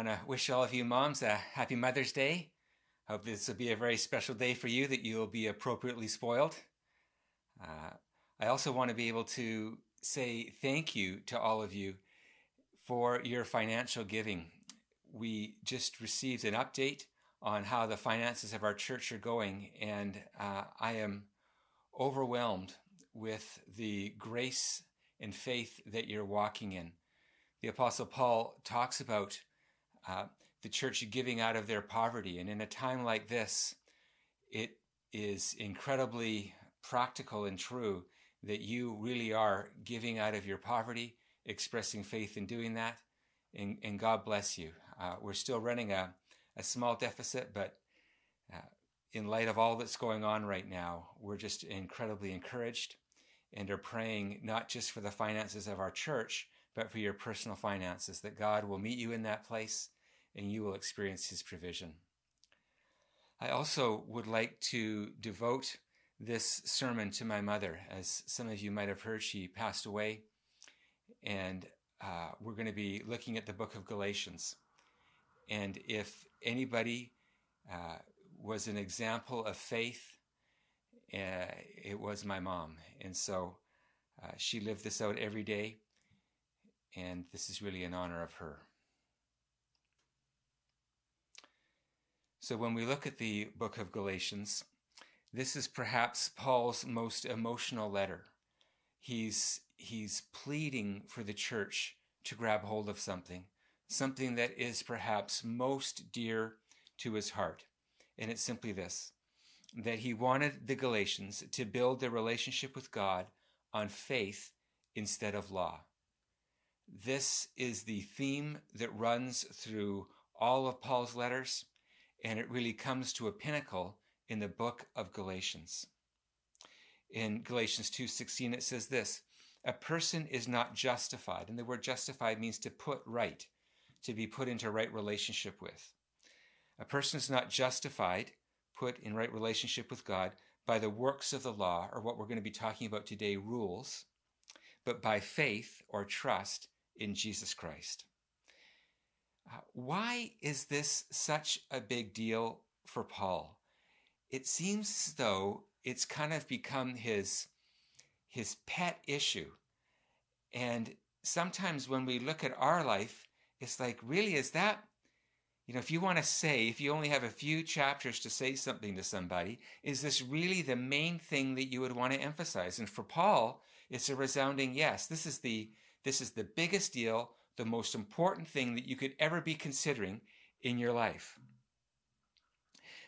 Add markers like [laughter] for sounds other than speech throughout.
I want to wish all of you moms a happy Mother's Day. Hope this will be a very special day for you, that you will be appropriately spoiled. Uh, I also want to be able to say thank you to all of you for your financial giving. We just received an update on how the finances of our church are going, and uh, I am overwhelmed with the grace and faith that you're walking in. The Apostle Paul talks about uh, the church giving out of their poverty. And in a time like this, it is incredibly practical and true that you really are giving out of your poverty, expressing faith in doing that. And, and God bless you. Uh, we're still running a, a small deficit, but uh, in light of all that's going on right now, we're just incredibly encouraged and are praying not just for the finances of our church, but for your personal finances, that God will meet you in that place and you will experience His provision. I also would like to devote this sermon to my mother. As some of you might have heard, she passed away, and uh, we're going to be looking at the book of Galatians. And if anybody uh, was an example of faith, uh, it was my mom. And so uh, she lived this out every day and this is really in honor of her. So when we look at the book of Galatians, this is perhaps Paul's most emotional letter. He's he's pleading for the church to grab hold of something, something that is perhaps most dear to his heart. And it's simply this that he wanted the Galatians to build their relationship with God on faith instead of law. This is the theme that runs through all of Paul's letters, and it really comes to a pinnacle in the book of Galatians. In Galatians 2:16 it says this, a person is not justified, and the word justified means to put right, to be put into right relationship with. A person is not justified, put in right relationship with God by the works of the law, or what we're going to be talking about today, rules, but by faith or trust in Jesus Christ. Why is this such a big deal for Paul? It seems as though it's kind of become his his pet issue. And sometimes when we look at our life, it's like, really, is that, you know, if you want to say, if you only have a few chapters to say something to somebody, is this really the main thing that you would want to emphasize? And for Paul, it's a resounding yes. This is the this is the biggest deal, the most important thing that you could ever be considering in your life.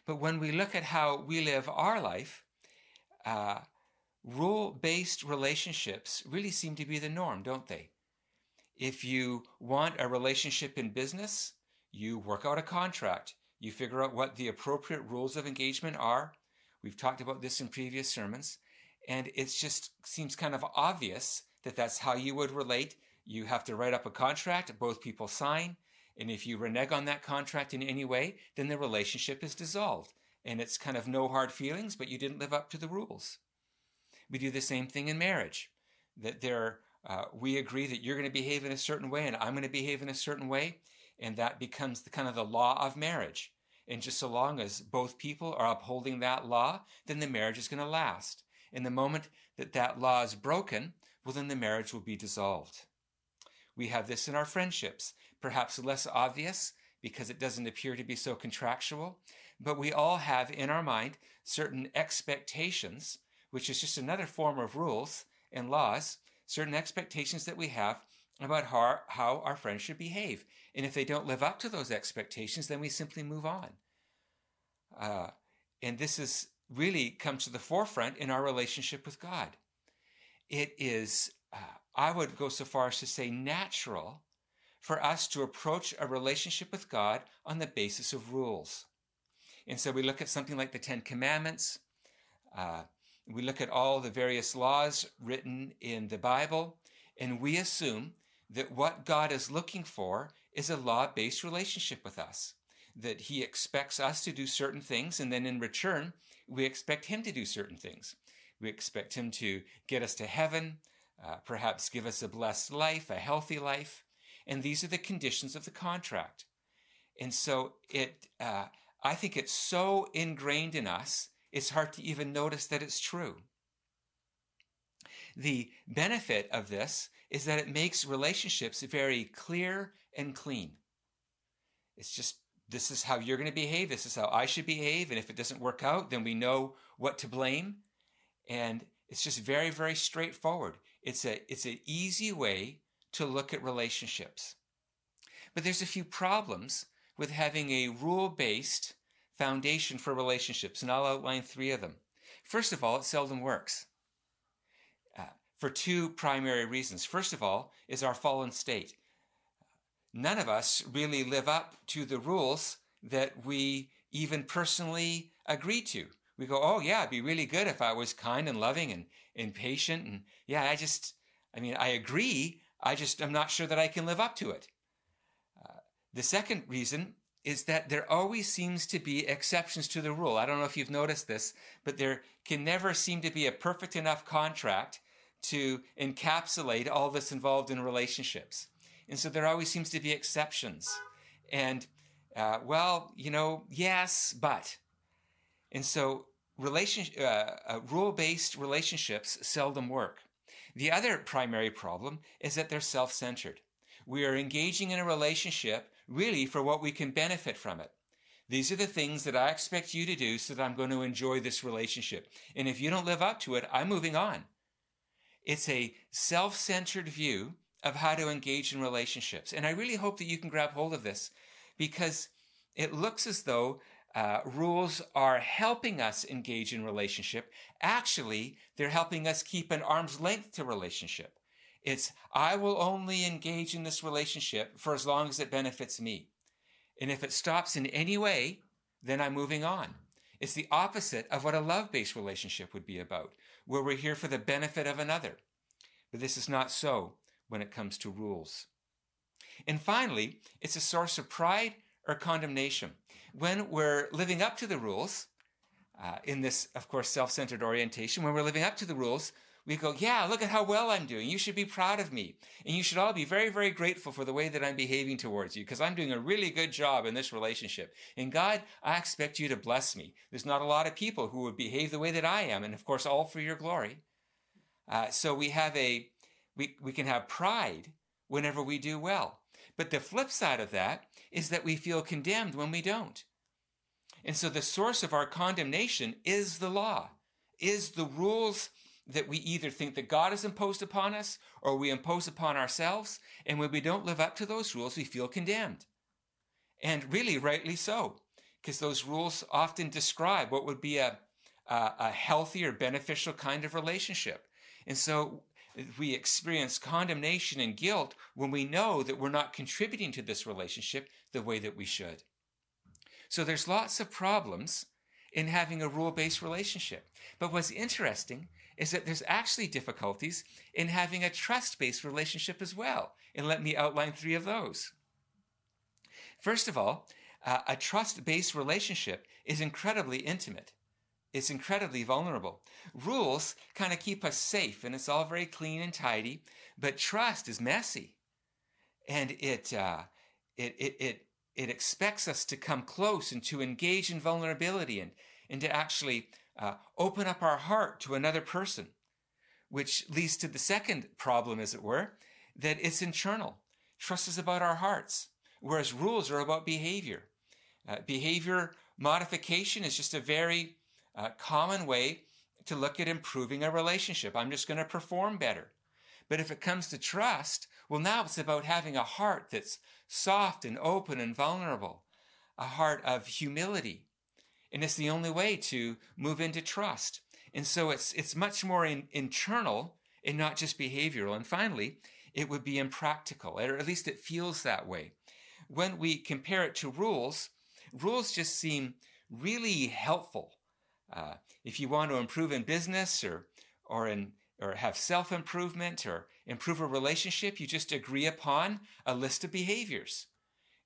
But when we look at how we live our life, uh, rule based relationships really seem to be the norm, don't they? If you want a relationship in business, you work out a contract. You figure out what the appropriate rules of engagement are. We've talked about this in previous sermons. And it just seems kind of obvious that that's how you would relate. You have to write up a contract, both people sign. And if you renege on that contract in any way, then the relationship is dissolved. And it's kind of no hard feelings, but you didn't live up to the rules. We do the same thing in marriage. That there, uh, we agree that you're going to behave in a certain way and I'm going to behave in a certain way. And that becomes the kind of the law of marriage. And just so long as both people are upholding that law, then the marriage is going to last. In the moment that that law is broken, well, then the marriage will be dissolved. We have this in our friendships, perhaps less obvious because it doesn't appear to be so contractual, but we all have in our mind certain expectations, which is just another form of rules and laws, certain expectations that we have about how, how our friends should behave. And if they don't live up to those expectations, then we simply move on. Uh, and this is really comes to the forefront in our relationship with God it is, uh, I would go so far as to say, natural for us to approach a relationship with God on the basis of rules. And so we look at something like the Ten Commandments. Uh, we look at all the various laws written in the Bible, and we assume that what God is looking for is a law based relationship with us. That He expects us to do certain things, and then in return, we expect Him to do certain things. We expect Him to get us to heaven, uh, perhaps give us a blessed life, a healthy life. and these are the conditions of the contract. And so it, uh, I think it's so ingrained in us, it's hard to even notice that it's true. The benefit of this is that it makes relationships very clear and clean. It's just this is how you're going to behave, this is how I should behave, and if it doesn't work out, then we know what to blame. And it's just very, very straightforward. It's a it's an easy way to look at relationships. But there's a few problems with having a rule-based foundation for relationships, and I'll outline three of them. First of all, it seldom works uh, for two primary reasons. First of all, is our fallen state. None of us really live up to the rules that we even personally agree to. We go, oh yeah, it'd be really good if I was kind and loving and, and patient. And yeah, I just, I mean, I agree. I just, I'm not sure that I can live up to it. Uh, the second reason is that there always seems to be exceptions to the rule. I don't know if you've noticed this, but there can never seem to be a perfect enough contract to encapsulate all that's involved in relationships. And so there always seems to be exceptions. And, uh, well, you know, yes, but. And so uh, uh, rule-based relationships seldom work. The other primary problem is that they're self-centered. We are engaging in a relationship really for what we can benefit from it. These are the things that I expect you to do so that I'm going to enjoy this relationship. And if you don't live up to it, I'm moving on. It's a self centered view of how to engage in relationships. And I really hope that you can grab hold of this because it looks as though uh, rules are helping us engage in relationship. Actually, they're helping us keep an arm's length to relationship. It's, I will only engage in this relationship for as long as it benefits me. And if it stops in any way, then I'm moving on. It's the opposite of what a love based relationship would be about, where we're here for the benefit of another. But this is not so when it comes to rules. And finally, it's a source of pride or condemnation. When we're living up to the rules, uh, in this, of course, self centered orientation, when we're living up to the rules, we go, yeah, look at how well I'm doing. You should be proud of me. And you should all be very, very grateful for the way that I'm behaving towards you because I'm doing a really good job in this relationship. And God, I expect you to bless me. There's not a lot of people who would behave the way that I am. And of course, all for your glory. Uh, so we have a, we, we can have pride whenever we do well. But the flip side of that is that we feel condemned when we don't. And so the source of our condemnation is the law, is the rules that we either think that God has imposed upon us or we impose upon ourselves. And when we don't live up to those rules, we feel condemned. And really, rightly so, because those rules often describe what would be a, a, a healthy or beneficial kind of relationship. And so we experience condemnation and guilt when we know that we're not contributing to this relationship the way that we should. So there's lots of problems in having a rule based relationship. But what's interesting is that there's actually difficulties in having a trust based relationship as well. And let me outline three of those. First of all, uh, a trust based relationship is incredibly intimate. It's incredibly vulnerable. Rules kind of keep us safe and it's all very clean and tidy, but trust is messy. And it, uh, it, it, it, it expects us to come close and to engage in vulnerability and, and to actually uh, open up our heart to another person, which leads to the second problem, as it were, that it's internal. Trust is about our hearts, whereas rules are about behavior. Uh, behavior modification is just a very uh, common way to look at improving a relationship. I'm just going to perform better. But if it comes to trust, well, now it's about having a heart that's soft and open and vulnerable, a heart of humility, and it's the only way to move into trust. And so it's, it's much more in, internal and not just behavioral. And finally, it would be impractical, or at least it feels that way. When we compare it to rules, rules just seem really helpful. Uh, if you want to improve in business or, or in, or have self improvement or improve a relationship, you just agree upon a list of behaviors.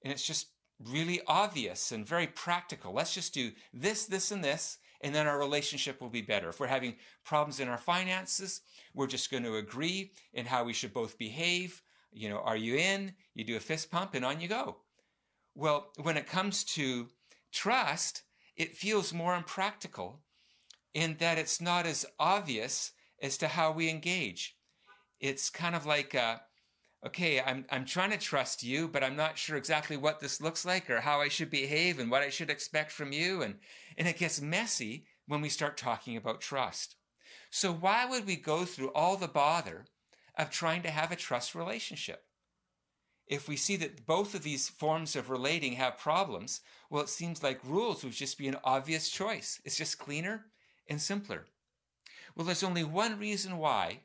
And it's just really obvious and very practical. Let's just do this, this, and this, and then our relationship will be better. If we're having problems in our finances, we're just going to agree in how we should both behave. You know, are you in? You do a fist pump and on you go. Well, when it comes to trust, it feels more impractical in that it's not as obvious as to how we engage. It's kind of like, uh, okay, I'm, I'm trying to trust you, but I'm not sure exactly what this looks like or how I should behave and what I should expect from you. And, and it gets messy when we start talking about trust. So why would we go through all the bother of trying to have a trust relationship? If we see that both of these forms of relating have problems, well, it seems like rules would just be an obvious choice. It's just cleaner and simpler. Well, there's only one reason why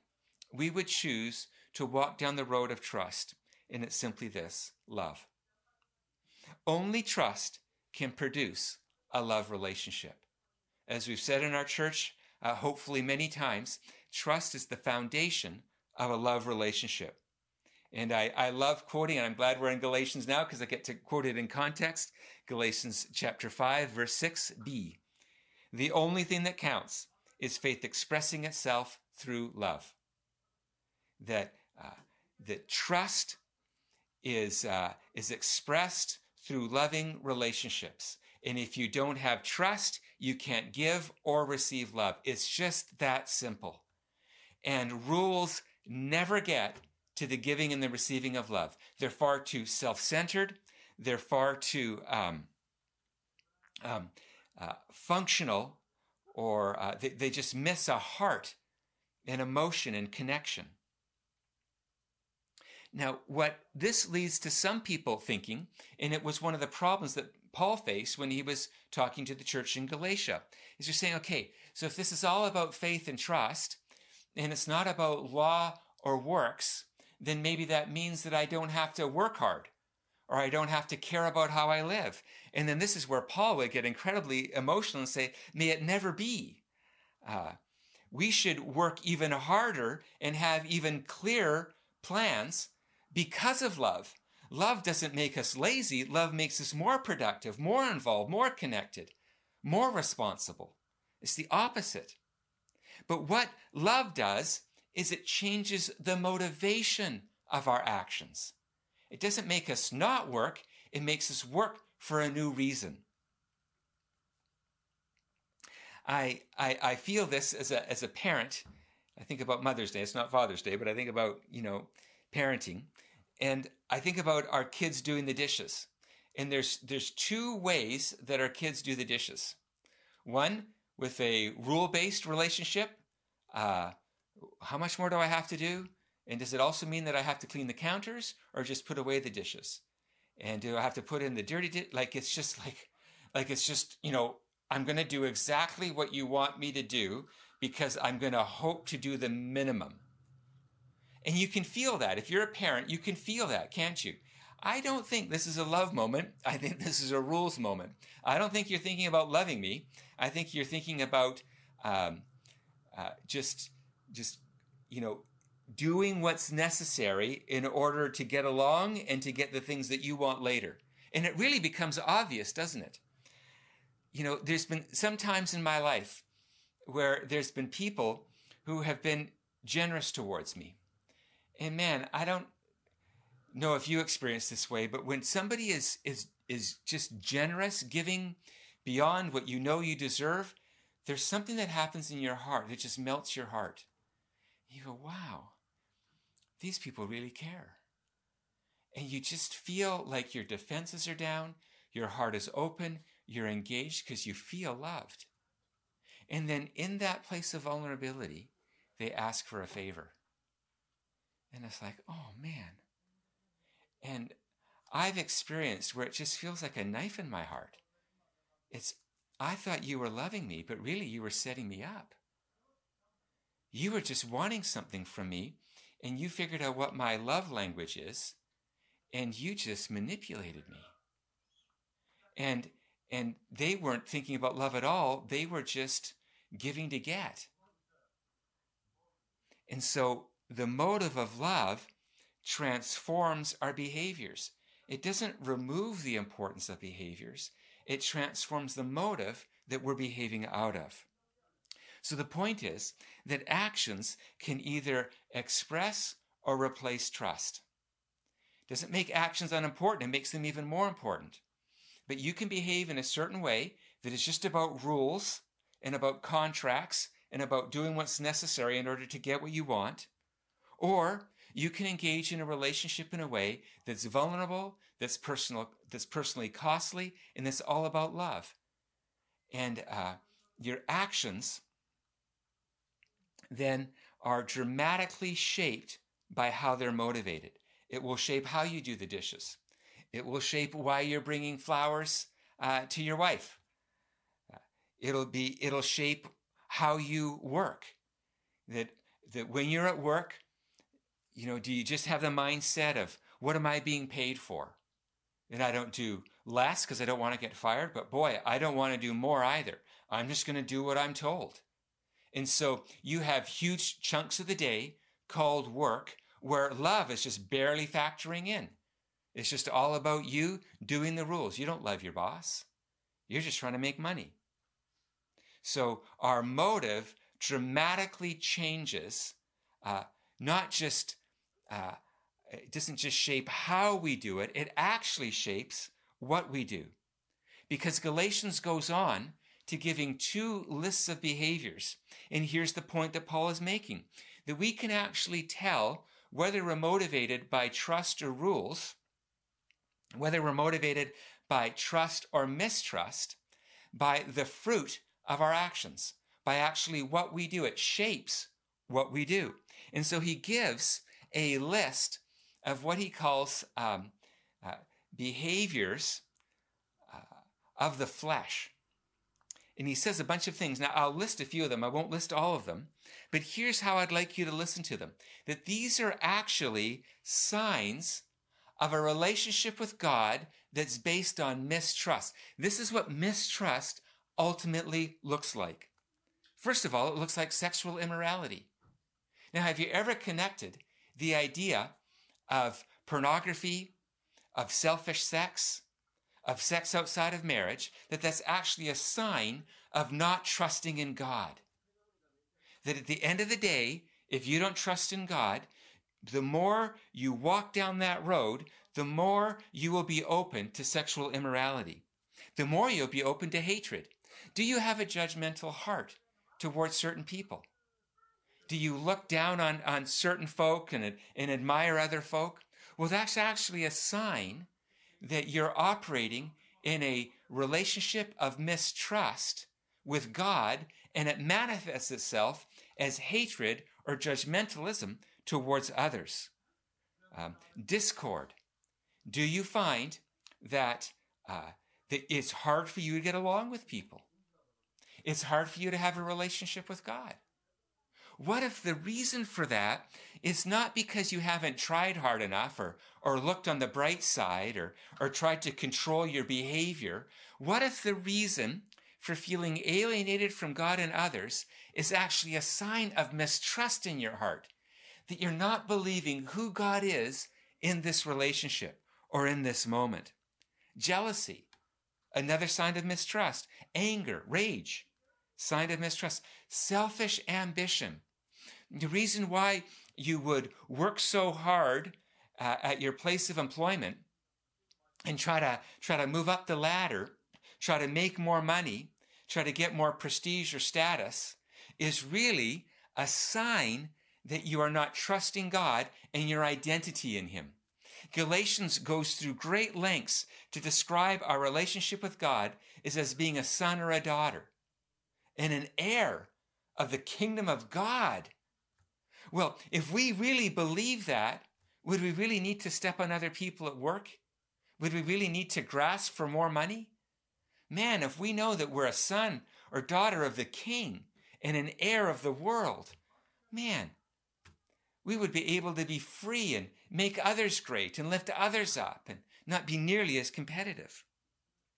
we would choose to walk down the road of trust, and it's simply this love. Only trust can produce a love relationship. As we've said in our church, uh, hopefully many times, trust is the foundation of a love relationship. And I, I love quoting, and I'm glad we're in Galatians now because I get to quote it in context. Galatians chapter 5, verse 6b. The only thing that counts is faith expressing itself through love. That, uh, that trust is, uh, is expressed through loving relationships. And if you don't have trust, you can't give or receive love. It's just that simple. And rules never get to the giving and the receiving of love. They're far too self centered, they're far too um, um, uh, functional, or uh, they, they just miss a heart and emotion and connection. Now, what this leads to some people thinking, and it was one of the problems that Paul faced when he was talking to the church in Galatia, is you're saying, okay, so if this is all about faith and trust, and it's not about law or works, then maybe that means that I don't have to work hard or I don't have to care about how I live. And then this is where Paul would get incredibly emotional and say, may it never be. Uh, we should work even harder and have even clearer plans because of love. Love doesn't make us lazy. Love makes us more productive, more involved, more connected, more responsible. It's the opposite. But what love does is it changes the motivation of our actions. It doesn't make us not work, it makes us work for a new reason. I, I, I feel this as a, as a parent. I think about Mother's Day. It's not Father's Day, but I think about, you know, parenting. And I think about our kids doing the dishes. And there's, there's two ways that our kids do the dishes. One, with a rule based relationship. Uh, how much more do I have to do? And does it also mean that I have to clean the counters or just put away the dishes? And do I have to put in the dirty dish? Like it's just like, like it's just, you know, I'm going to do exactly what you want me to do because I'm going to hope to do the minimum. And you can feel that. If you're a parent, you can feel that, can't you? I don't think this is a love moment. I think this is a rules moment. I don't think you're thinking about loving me. I think you're thinking about um, uh, just just, you know, doing what's necessary in order to get along and to get the things that you want later. And it really becomes obvious, doesn't it? You know, there's been some times in my life where there's been people who have been generous towards me. And man, I don't know if you experience this way, but when somebody is is is just generous, giving beyond what you know you deserve, there's something that happens in your heart that just melts your heart you go, wow, these people really care. And you just feel like your defenses are down, your heart is open, you're engaged because you feel loved. And then in that place of vulnerability, they ask for a favor. And it's like, oh man. And I've experienced where it just feels like a knife in my heart. It's, I thought you were loving me, but really you were setting me up. You were just wanting something from me, and you figured out what my love language is, and you just manipulated me. And and they weren't thinking about love at all. They were just giving to get. And so the motive of love transforms our behaviors. It doesn't remove the importance of behaviors, it transforms the motive that we're behaving out of. So the point is that actions can either express or replace trust. doesn't make actions unimportant, it makes them even more important. But you can behave in a certain way that is just about rules and about contracts and about doing what's necessary in order to get what you want. Or you can engage in a relationship in a way that's vulnerable, that's personal, that's personally costly, and that's all about love. And uh, your actions then are dramatically shaped by how they're motivated. It will shape how you do the dishes. It will shape why you're bringing flowers uh, to your wife. Uh, it'll be it'll shape how you work. That that when you're at work, you know, do you just have the mindset of what am I being paid for? And I don't do less because I don't want to get fired, but boy, I don't want to do more either. I'm just going to do what I'm told. And so you have huge chunks of the day called work where love is just barely factoring in. It's just all about you doing the rules. You don't love your boss. You're just trying to make money. So our motive dramatically changes, uh, not just, uh, it doesn't just shape how we do it, it actually shapes what we do. Because Galatians goes on to giving two lists of behaviors. And here's the point that Paul is making that we can actually tell whether we're motivated by trust or rules, whether we're motivated by trust or mistrust, by the fruit of our actions, by actually what we do. It shapes what we do. And so he gives a list of what he calls um, uh, behaviors uh, of the flesh. And he says a bunch of things. Now, I'll list a few of them. I won't list all of them. But here's how I'd like you to listen to them that these are actually signs of a relationship with God that's based on mistrust. This is what mistrust ultimately looks like. First of all, it looks like sexual immorality. Now, have you ever connected the idea of pornography, of selfish sex, of sex outside of marriage, that that's actually a sign of not trusting in God? That at the end of the day, if you don't trust in God, the more you walk down that road, the more you will be open to sexual immorality. The more you'll be open to hatred. Do you have a judgmental heart towards certain people? Do you look down on, on certain folk and, and admire other folk? Well, that's actually a sign that you're operating in a relationship of mistrust with God, and it manifests itself as hatred or judgmentalism towards others. Um, discord. Do you find that, uh, that it's hard for you to get along with people? It's hard for you to have a relationship with God. What if the reason for that is not because you haven't tried hard enough or, or looked on the bright side or, or tried to control your behavior? What if the reason for feeling alienated from God and others is actually a sign of mistrust in your heart? That you're not believing who God is in this relationship or in this moment. Jealousy, another sign of mistrust. Anger, rage, sign of mistrust. Selfish ambition. The reason why you would work so hard uh, at your place of employment and try to try to move up the ladder, try to make more money, try to get more prestige or status is really a sign that you are not trusting God and your identity in him. Galatians goes through great lengths to describe our relationship with God is as being a son or a daughter and an heir of the kingdom of God. Well, if we really believe that, would we really need to step on other people at work? Would we really need to grasp for more money? Man, if we know that we're a son or daughter of the king and an heir of the world, man, we would be able to be free and make others great and lift others up and not be nearly as competitive.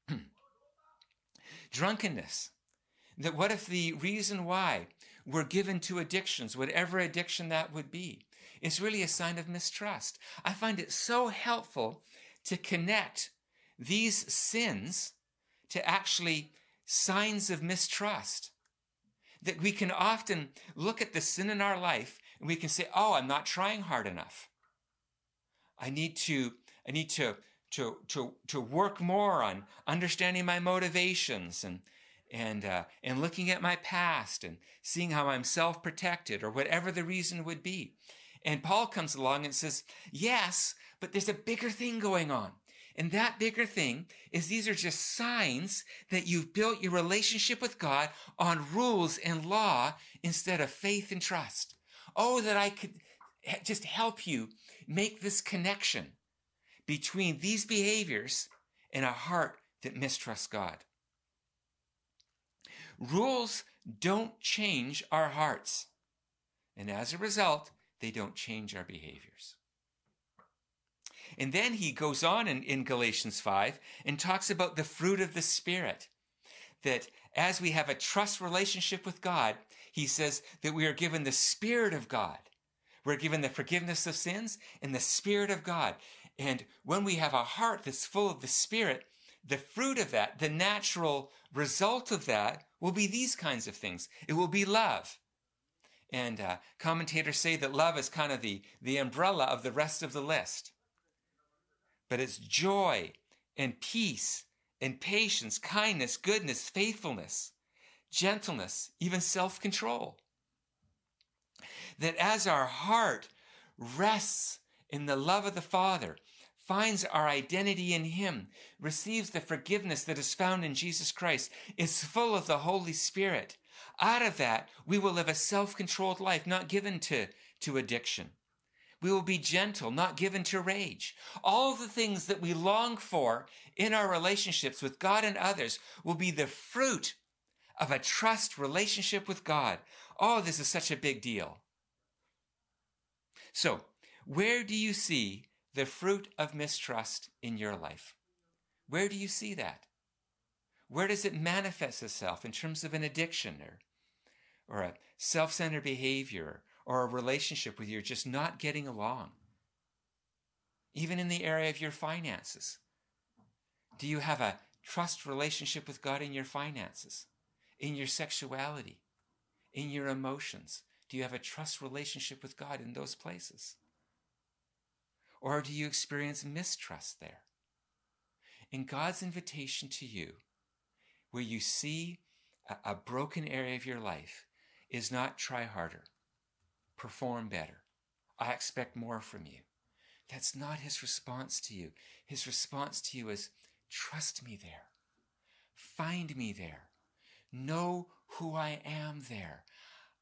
[clears throat] Drunkenness. That what if the reason why we're given to addictions, whatever addiction that would be, is really a sign of mistrust? I find it so helpful to connect these sins to actually signs of mistrust. That we can often look at the sin in our life and we can say, oh, I'm not trying hard enough. I need to I need to, to, to, to work more on understanding my motivations and, and, uh, and looking at my past and seeing how I'm self protected or whatever the reason would be. And Paul comes along and says, Yes, but there's a bigger thing going on. And that bigger thing is these are just signs that you've built your relationship with God on rules and law instead of faith and trust. Oh, that I could just help you make this connection between these behaviors and a heart that mistrusts God. Rules don't change our hearts. And as a result, they don't change our behaviors. And then he goes on in, in Galatians 5 and talks about the fruit of the Spirit. That as we have a trust relationship with God, he says that we are given the Spirit of God. We're given the forgiveness of sins and the Spirit of God. And when we have a heart that's full of the Spirit, the fruit of that, the natural result of that, will be these kinds of things. It will be love. And uh, commentators say that love is kind of the, the umbrella of the rest of the list but it's joy and peace and patience, kindness, goodness, faithfulness, gentleness, even self control. That as our heart rests in the love of the Father, finds our identity in Him, receives the forgiveness that is found in Jesus Christ, is full of the Holy Spirit. Out of that, we will live a self controlled life, not given to, to addiction we will be gentle, not given to rage. All the things that we long for in our relationships with God and others will be the fruit of a trust relationship with God. Oh, this is such a big deal. So, where do you see the fruit of mistrust in your life? Where do you see that? Where does it manifest itself in terms of an addiction or, or a self centered behavior or a relationship with you are just not getting along. Even in the area of your finances. Do you have a trust relationship with God in your finances, in your sexuality, in your emotions? Do you have a trust relationship with God in those places? Or do you experience mistrust there? In God's invitation to you, where you see a, a broken area of your life, is not try harder perform better. I expect more from you. That's not his response to you. His response to you is trust me there. Find me there. Know who I am there.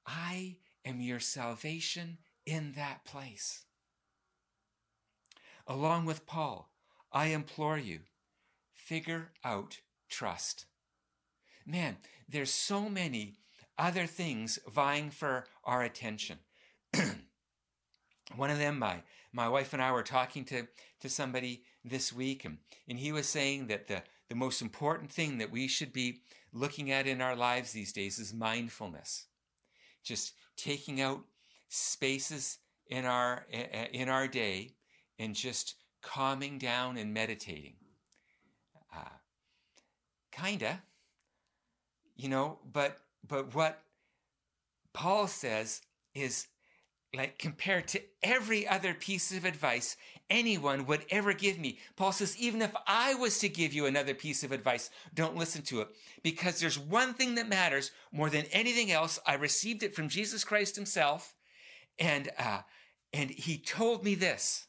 I am your salvation in that place. Along with Paul, I implore you, figure out trust. Man, there's so many other things vying for our attention. [clears throat] one of them, my my wife and I were talking to to somebody this week, and, and he was saying that the the most important thing that we should be looking at in our lives these days is mindfulness, just taking out spaces in our in our day and just calming down and meditating. Uh, kinda, you know, but but what Paul says is like compared to every other piece of advice anyone would ever give me. Paul says, even if I was to give you another piece of advice, don't listen to it because there's one thing that matters more than anything else. I received it from Jesus Christ himself. And, uh, and he told me this,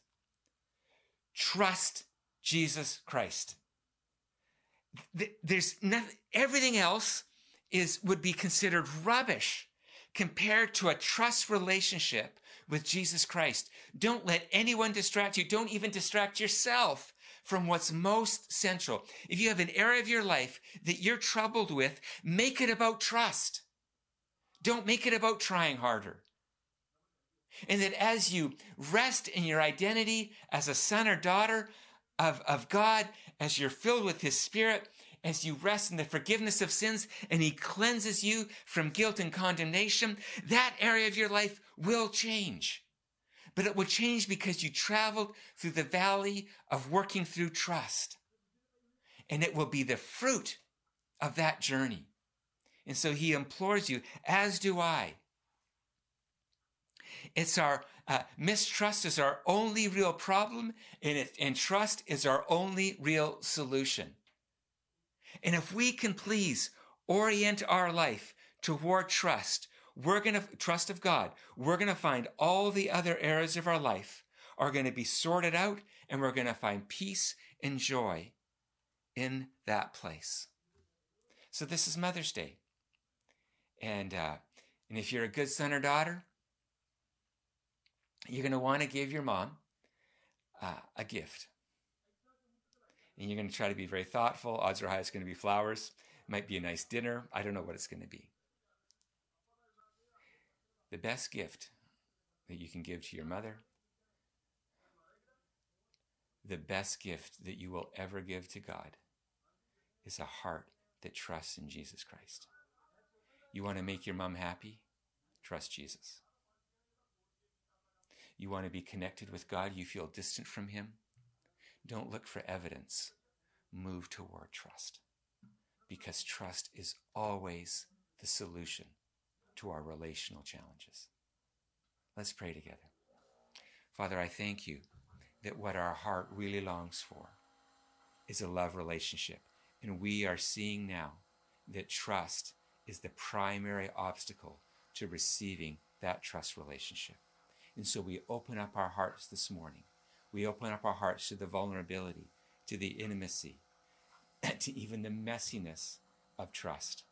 trust Jesus Christ. There's nothing, everything else is, would be considered rubbish compared to a trust relationship with Jesus Christ. Don't let anyone distract you. Don't even distract yourself from what's most central. If you have an area of your life that you're troubled with, make it about trust. Don't make it about trying harder. And that as you rest in your identity as a son or daughter of, of God, as you're filled with His Spirit, as you rest in the forgiveness of sins and he cleanses you from guilt and condemnation, that area of your life will change. But it will change because you traveled through the valley of working through trust. And it will be the fruit of that journey. And so he implores you, as do I. It's our, uh, mistrust is our only real problem, and, it, and trust is our only real solution. And if we can please orient our life toward trust, we're going to trust of God. We're going to find all the other areas of our life are going to be sorted out and we're going to find peace and joy in that place. So this is Mother's Day. And, uh, and if you're a good son or daughter, you're going to want to give your mom uh, a gift. And you're going to try to be very thoughtful. Odds are high it's going to be flowers. It might be a nice dinner. I don't know what it's going to be. The best gift that you can give to your mother, the best gift that you will ever give to God, is a heart that trusts in Jesus Christ. You want to make your mom happy? Trust Jesus. You want to be connected with God? You feel distant from Him? Don't look for evidence. Move toward trust. Because trust is always the solution to our relational challenges. Let's pray together. Father, I thank you that what our heart really longs for is a love relationship. And we are seeing now that trust is the primary obstacle to receiving that trust relationship. And so we open up our hearts this morning. We open up our hearts to the vulnerability, to the intimacy, [clears throat] to even the messiness of trust.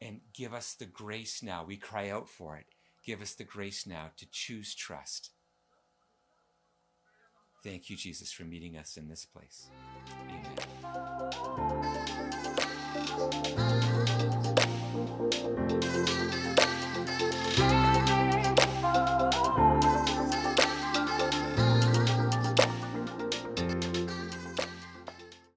And give us the grace now. We cry out for it. Give us the grace now to choose trust. Thank you, Jesus, for meeting us in this place. Amen.